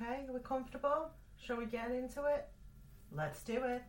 okay? Are we comfortable? Shall we get into it? Let's do it.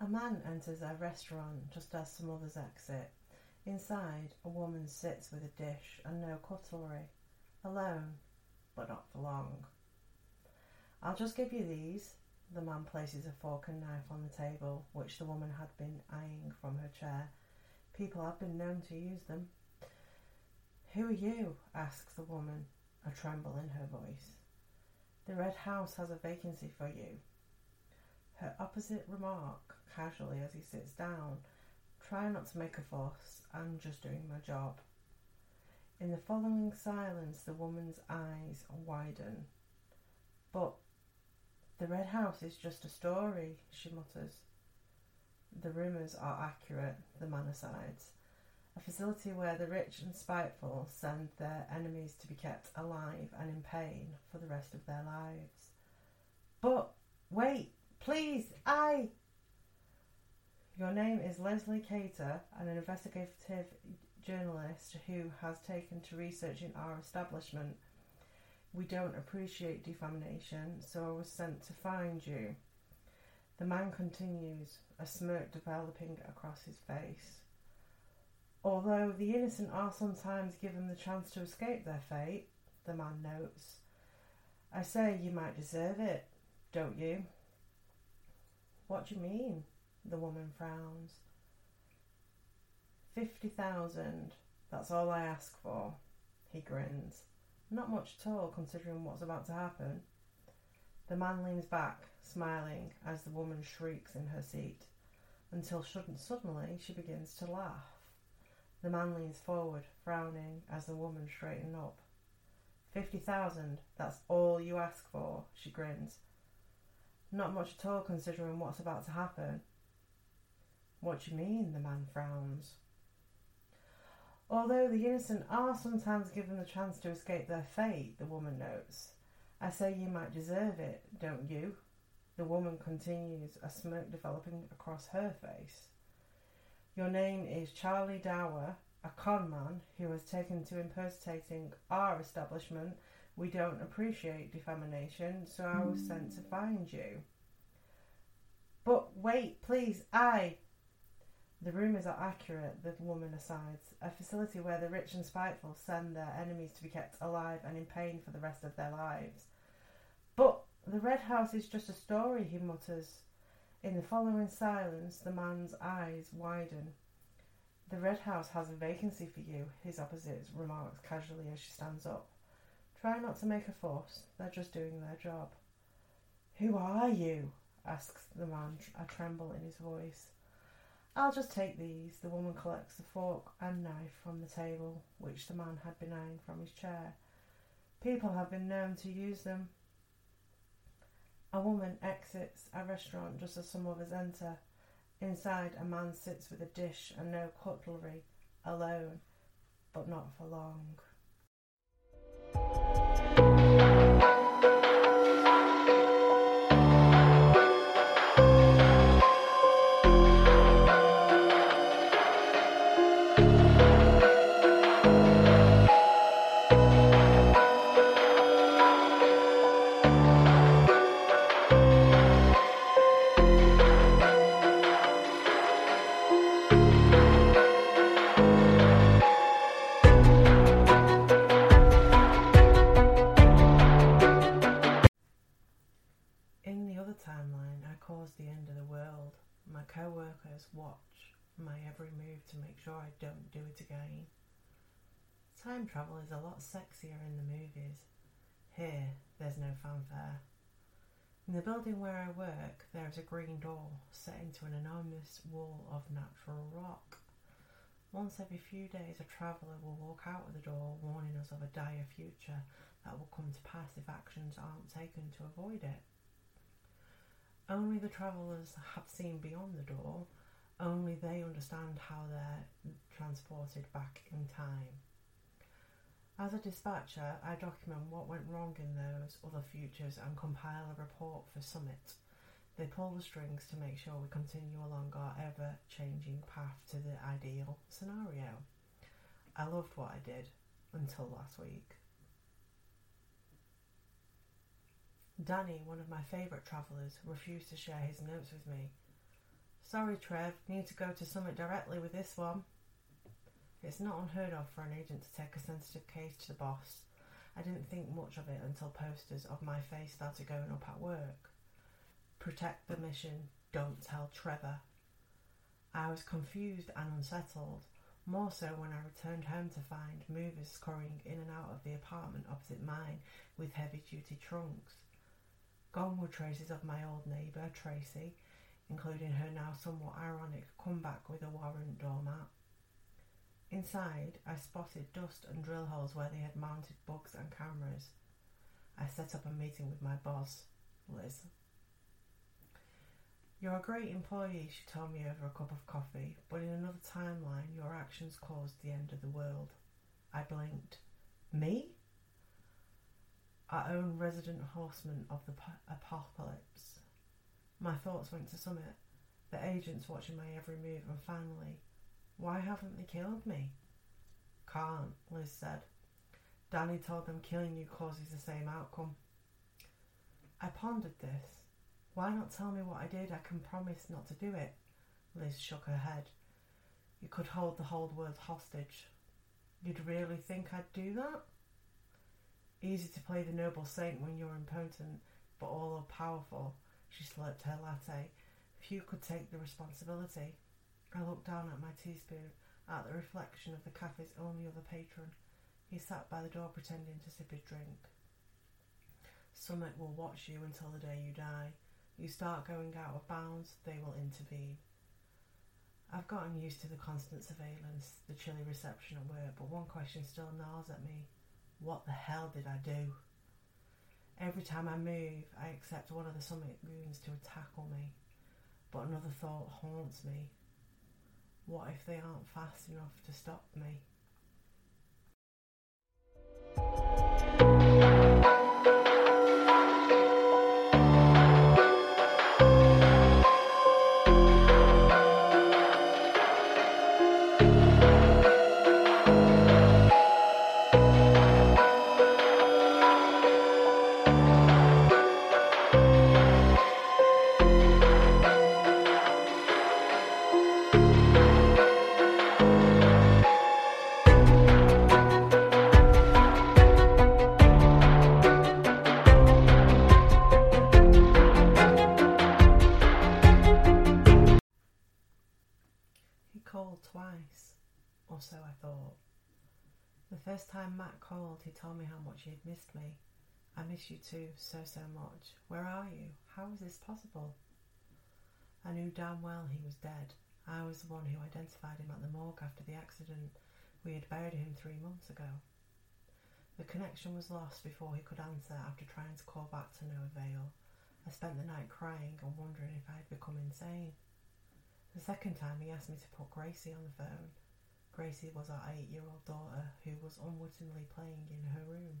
A man enters a restaurant just as some others exit. Inside, a woman sits with a dish and no cutlery, alone, but not for long. I'll just give you these. The man places a fork and knife on the table, which the woman had been eyeing from her chair. People have been known to use them. Who are you? asks the woman, a tremble in her voice. The Red House has a vacancy for you. Her opposite remark, casually as he sits down, try not to make a fuss, I'm just doing my job. In the following silence, the woman's eyes widen. But the Red House is just a story, she mutters. The rumours are accurate, the man asides. A facility where the rich and spiteful send their enemies to be kept alive and in pain for the rest of their lives. But wait, please, I. Your name is Leslie Cater, an investigative journalist who has taken to researching our establishment. We don't appreciate defamation, so I was sent to find you. The man continues, a smirk developing across his face. Although the innocent are sometimes given the chance to escape their fate, the man notes, I say you might deserve it, don't you? What do you mean? The woman frowns. Fifty thousand. That's all I ask for. He grins. Not much at all, considering what's about to happen. The man leans back, smiling, as the woman shrieks in her seat, until suddenly she begins to laugh. The man leans forward, frowning, as the woman straightens up. Fifty thousand, that's all you ask for, she grins. Not much at all, considering what's about to happen. What do you mean? The man frowns. Although the innocent are sometimes given the chance to escape their fate, the woman notes, I say you might deserve it, don't you? The woman continues, a smirk developing across her face. Your name is Charlie Dower, a con man who has taken to impersonating our establishment. We don't appreciate defamation, so I was sent to find you. But wait, please, I. The rumours are accurate, the woman asides. A facility where the rich and spiteful send their enemies to be kept alive and in pain for the rest of their lives. But the Red House is just a story, he mutters. In the following silence, the man's eyes widen. The Red House has a vacancy for you, his opposite remarks casually as she stands up. Try not to make a fuss, they're just doing their job. Who are you? asks the man, a tremble in his voice. I'll just take these. The woman collects the fork and knife from the table, which the man had been eyeing from his chair. People have been known to use them. A woman exits a restaurant just as some others enter. Inside, a man sits with a dish and no cutlery, alone, but not for long. Sexier in the movies. Here, there's no fanfare. In the building where I work, there is a green door set into an enormous wall of natural rock. Once every few days, a traveller will walk out of the door warning us of a dire future that will come to pass if actions aren't taken to avoid it. Only the travellers have seen beyond the door, only they understand how they're transported back in time. As a dispatcher, I document what went wrong in those other futures and compile a report for Summit. They pull the strings to make sure we continue along our ever changing path to the ideal scenario. I loved what I did until last week. Danny, one of my favourite travellers, refused to share his notes with me. Sorry, Trev, need to go to Summit directly with this one. It's not unheard of for an agent to take a sensitive case to the boss. I didn't think much of it until posters of my face started going up at work. Protect the mission, don't tell Trevor. I was confused and unsettled, more so when I returned home to find movers scurrying in and out of the apartment opposite mine with heavy duty trunks. Gone were traces of my old neighbour, Tracy, including her now somewhat ironic comeback with a warrant doormat. Inside, I spotted dust and drill holes where they had mounted bugs and cameras. I set up a meeting with my boss, Liz. You're a great employee, she told me over a cup of coffee, but in another timeline, your actions caused the end of the world. I blinked. Me? Our own resident horseman of the apocalypse. My thoughts went to Summit, the agents watching my every move, and finally, why haven't they killed me? Can't, Liz said. Danny told them killing you causes the same outcome. I pondered this. Why not tell me what I did? I can promise not to do it. Liz shook her head. You could hold the whole world hostage. You'd really think I'd do that? Easy to play the noble saint when you're impotent, but all powerful. She slurped her latte. Few could take the responsibility. I looked down at my teaspoon, at the reflection of the cafe's only other patron. He sat by the door pretending to sip his drink. Summit will watch you until the day you die. You start going out of bounds, they will intervene. I've gotten used to the constant surveillance, the chilly reception at work, but one question still gnaws at me. What the hell did I do? Every time I move, I accept one of the summit goons to tackle me, but another thought haunts me. What if they aren't fast enough to stop me? How is this possible? I knew damn well he was dead. I was the one who identified him at the morgue after the accident. We had buried him three months ago. The connection was lost before he could answer after trying to call back to no avail. I spent the night crying and wondering if I had become insane. The second time he asked me to put Gracie on the phone. Gracie was our eight year old daughter who was unwittingly playing in her room.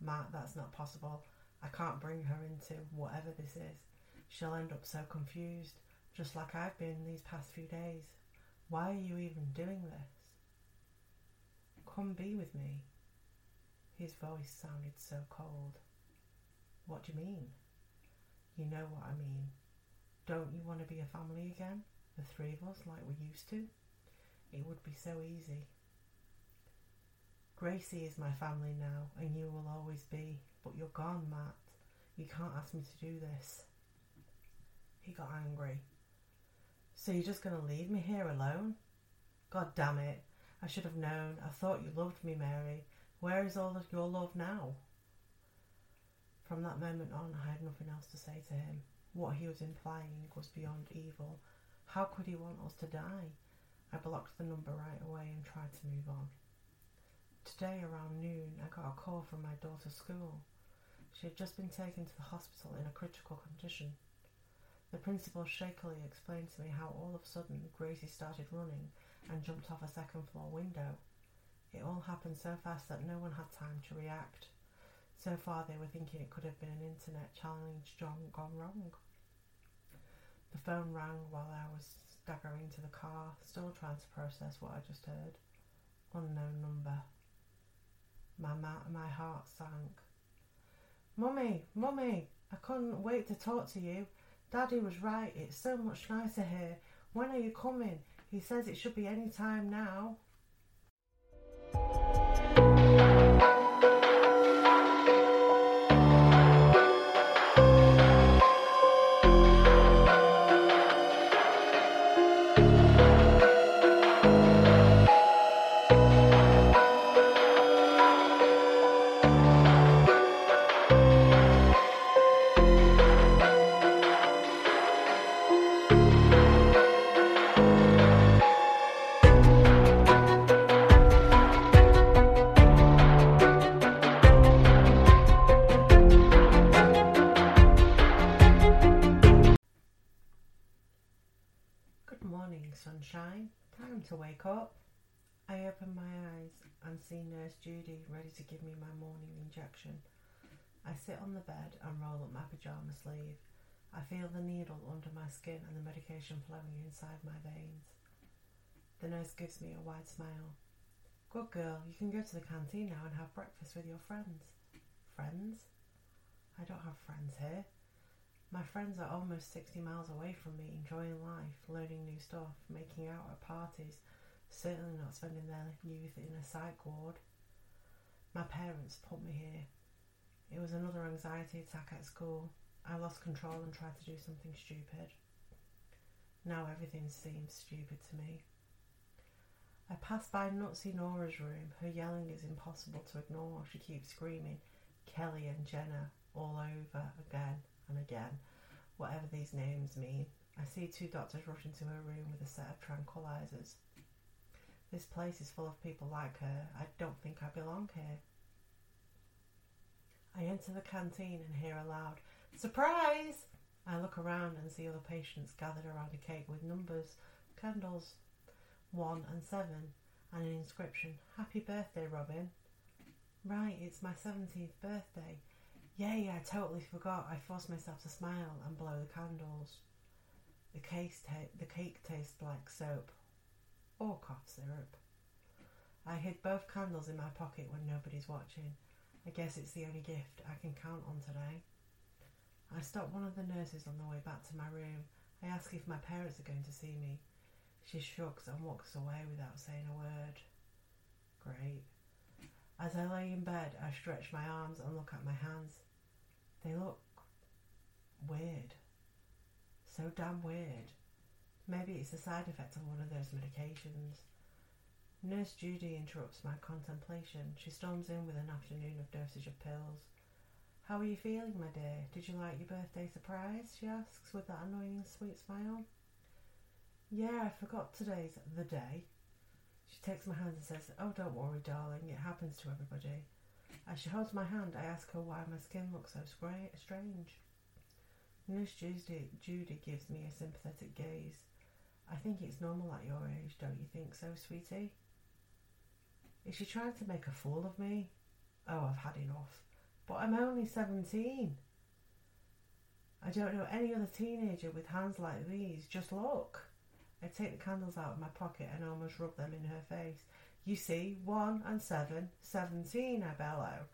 Matt, that's not possible. I can't bring her into whatever this is. She'll end up so confused, just like I've been these past few days. Why are you even doing this? Come be with me. His voice sounded so cold. What do you mean? You know what I mean. Don't you want to be a family again? The three of us like we used to? It would be so easy. Gracie is my family now, and you will always be, but you're gone, Matt. You can't ask me to do this. He got angry. So you're just going to leave me here alone? God damn it. I should have known. I thought you loved me, Mary. Where is all of your love now? From that moment on, I had nothing else to say to him. What he was implying was beyond evil. How could he want us to die? I blocked the number right away and tried to move on. Today, around noon, I got a call from my daughter's school. She had just been taken to the hospital in a critical condition. The principal shakily explained to me how all of a sudden Gracie started running and jumped off a second floor window. It all happened so fast that no one had time to react. So far, they were thinking it could have been an internet challenge gone wrong. The phone rang while I was staggering to the car, still trying to process what I just heard. Unknown number. My, ma- my heart sank. Mummy, Mummy, I couldn't wait to talk to you. Daddy was right, it's so much nicer here. When are you coming? He says it should be any time now. My veins. The nurse gives me a wide smile. Good girl, you can go to the canteen now and have breakfast with your friends. Friends? I don't have friends here. My friends are almost 60 miles away from me, enjoying life, learning new stuff, making out at parties, certainly not spending their youth in a psych ward. My parents put me here. It was another anxiety attack at school. I lost control and tried to do something stupid. Now everything seems stupid to me. I pass by Nutsy Nora's room. Her yelling is impossible to ignore. She keeps screaming, Kelly and Jenna, all over again and again, whatever these names mean. I see two doctors rush into her room with a set of tranquilizers. This place is full of people like her. I don't think I belong here. I enter the canteen and hear a loud surprise. I look around and see other patients gathered around a cake with numbers, candles, one and seven, and an inscription Happy birthday, Robin. Right, it's my 17th birthday. Yay, I totally forgot. I forced myself to smile and blow the candles. The cake, ta- the cake tastes like soap or cough syrup. I hid both candles in my pocket when nobody's watching. I guess it's the only gift I can count on today. I stop one of the nurses on the way back to my room. I ask if my parents are going to see me. She shrugs and walks away without saying a word. Great. As I lay in bed, I stretch my arms and look at my hands. They look weird. So damn weird. Maybe it's a side effect of one of those medications. Nurse Judy interrupts my contemplation. She storms in with an afternoon of dosage of pills. How are you feeling, my dear? Did you like your birthday surprise? she asks with that annoying sweet smile. Yeah, I forgot today's the day. She takes my hand and says, Oh, don't worry, darling, it happens to everybody. As she holds my hand, I ask her why my skin looks so strange. Nurse Judy, Judy gives me a sympathetic gaze. I think it's normal at your age, don't you think so, sweetie? Is she trying to make a fool of me? Oh, I've had enough. But I'm only 17. I don't know any other teenager with hands like these. Just look. I take the candles out of my pocket and almost rub them in her face. You see, one and seven, seventeen, I bellow.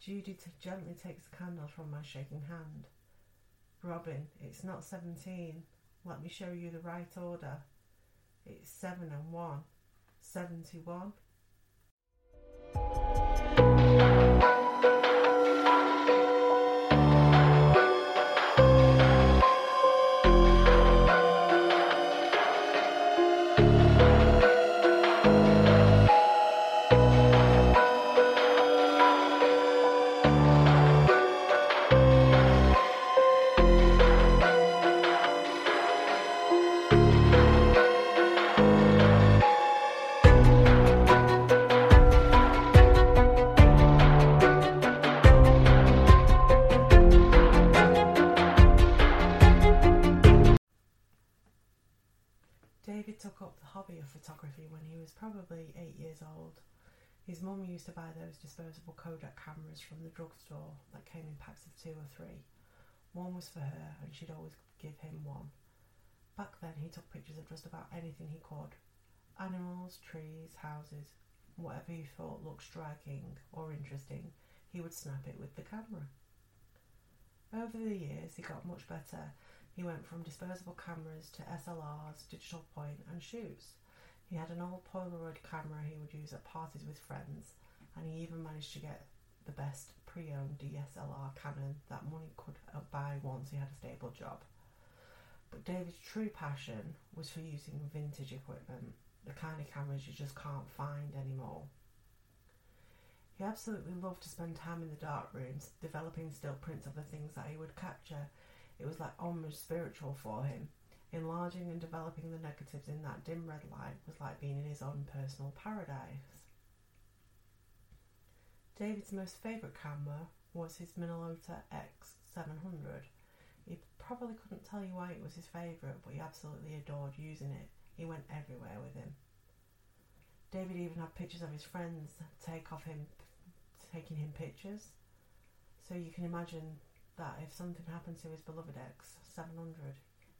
Judy gently takes the candles from my shaking hand. Robin, it's not seventeen. Let me show you the right order. It's seven and one. Seventy-one. Whatever he thought looked striking or interesting, he would snap it with the camera. Over the years, he got much better. He went from disposable cameras to SLRs, digital point, and shoots. He had an old Polaroid camera he would use at parties with friends, and he even managed to get the best pre owned DSLR Canon that money could uh, buy once he had a stable job. But David's true passion was for using vintage equipment, the kind of cameras you just can't find anymore. He absolutely loved to spend time in the dark rooms, developing still prints of the things that he would capture. It was like almost spiritual for him. Enlarging and developing the negatives in that dim red light was like being in his own personal paradise. David's most favourite camera was his Minolta X700. He probably couldn't tell you why it was his favourite, but he absolutely adored using it. He went everywhere with him. David even had pictures of his friends take off him taking him pictures. So you can imagine that if something happened to his beloved ex, 700,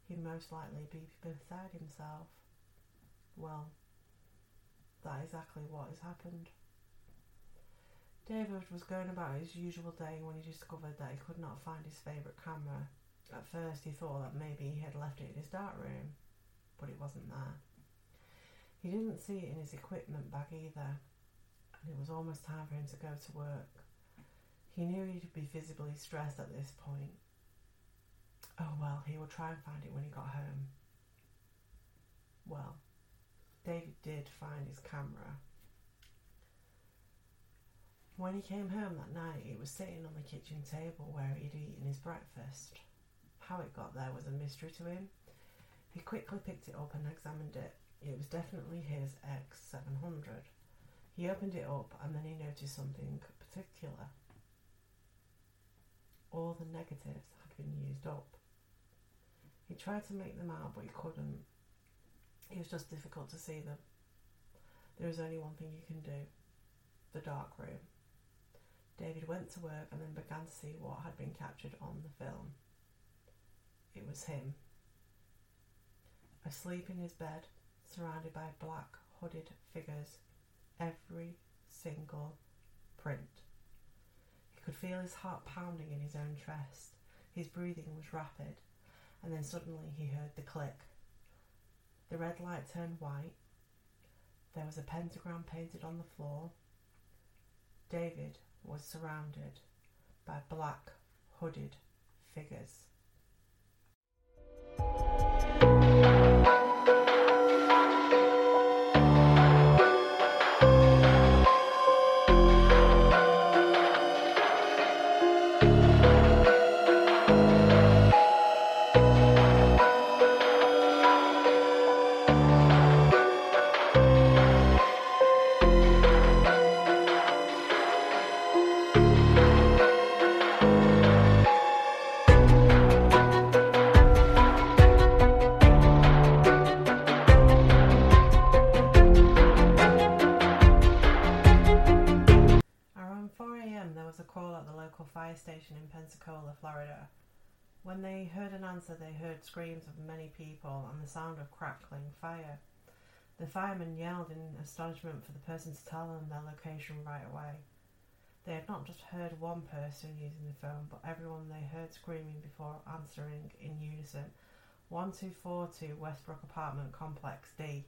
he'd most likely be beside himself. Well, that is exactly what has happened. David was going about his usual day when he discovered that he could not find his favourite camera. At first, he thought that maybe he had left it in his dark room, but it wasn't there. He didn't see it in his equipment bag either, and it was almost time for him to go to work. He knew he'd be visibly stressed at this point. Oh well, he would try and find it when he got home. Well, David did find his camera. When he came home that night, it was sitting on the kitchen table where he'd eaten his breakfast. How it got there was a mystery to him. He quickly picked it up and examined it. It was definitely his X700. He opened it up and then he noticed something particular. All the negatives had been used up. He tried to make them out, but he couldn't. It was just difficult to see them. There was only one thing you can do the dark room. David went to work and then began to see what had been captured on the film. It was him. Asleep in his bed, surrounded by black hooded figures every single print. He could feel his heart pounding in his own chest. His breathing was rapid, and then suddenly he heard the click. The red light turned white. There was a pentagram painted on the floor. David was surrounded by black hooded figures. To tell them their location right away. They had not just heard one person using the phone, but everyone they heard screaming before answering in unison 1242 Westbrook Apartment Complex D.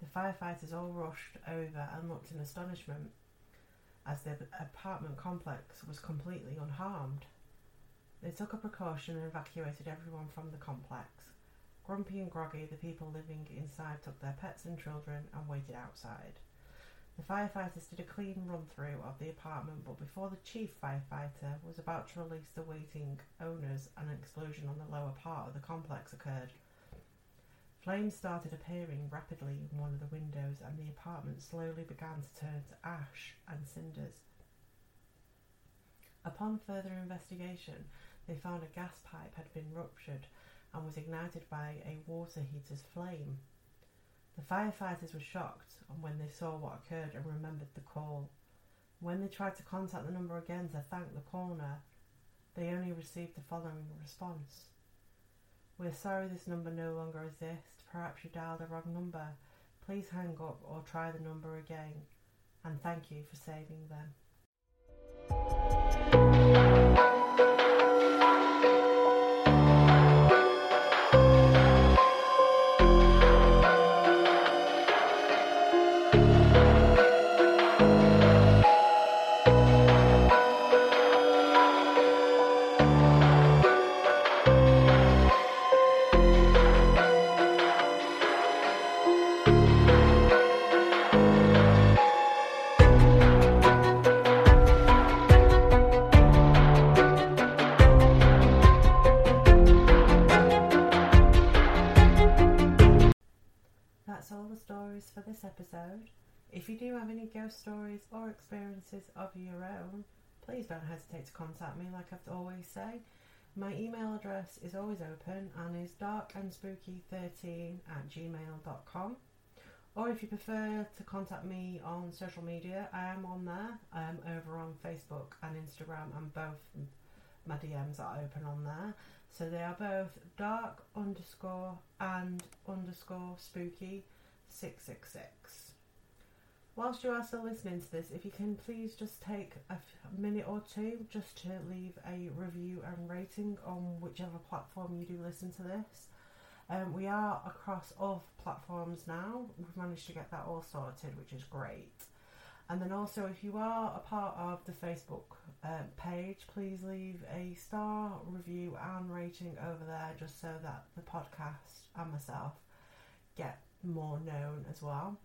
The firefighters all rushed over and looked in astonishment as the apartment complex was completely unharmed. They took a precaution and evacuated everyone from the complex. Grumpy and groggy, the people living inside took their pets and children and waited outside. The firefighters did a clean run through of the apartment, but before the chief firefighter was about to release the waiting owners, an explosion on the lower part of the complex occurred. Flames started appearing rapidly in one of the windows, and the apartment slowly began to turn to ash and cinders. Upon further investigation, they found a gas pipe had been ruptured and was ignited by a water heater's flame. The firefighters were shocked when they saw what occurred and remembered the call. When they tried to contact the number again to thank the coroner, they only received the following response We're sorry this number no longer exists. Perhaps you dialed the wrong number. Please hang up or try the number again. And thank you for saving them. Is always open and is darkandspooky13 at gmail.com. Or if you prefer to contact me on social media, I am on there, um, over on Facebook and Instagram, and both my DMs are open on there. So they are both dark underscore and underscore spooky 666. Whilst you are still listening to this, if you can please just take a minute or two just to leave a review and rating on whichever platform you do listen to this. Um, we are across all platforms now. We've managed to get that all sorted, which is great. And then also, if you are a part of the Facebook uh, page, please leave a star review and rating over there just so that the podcast and myself get more known as well.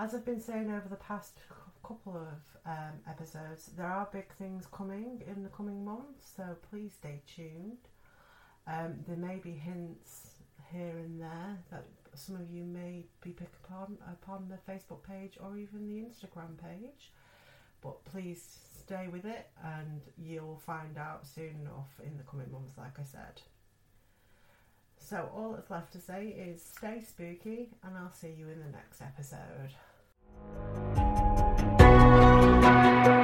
As I've been saying over the past couple of um, episodes, there are big things coming in the coming months, so please stay tuned. Um, there may be hints here and there that some of you may be picked upon upon the Facebook page or even the Instagram page. But please stay with it and you'll find out soon enough in the coming months, like I said. So, all that's left to say is stay spooky, and I'll see you in the next episode. Thank you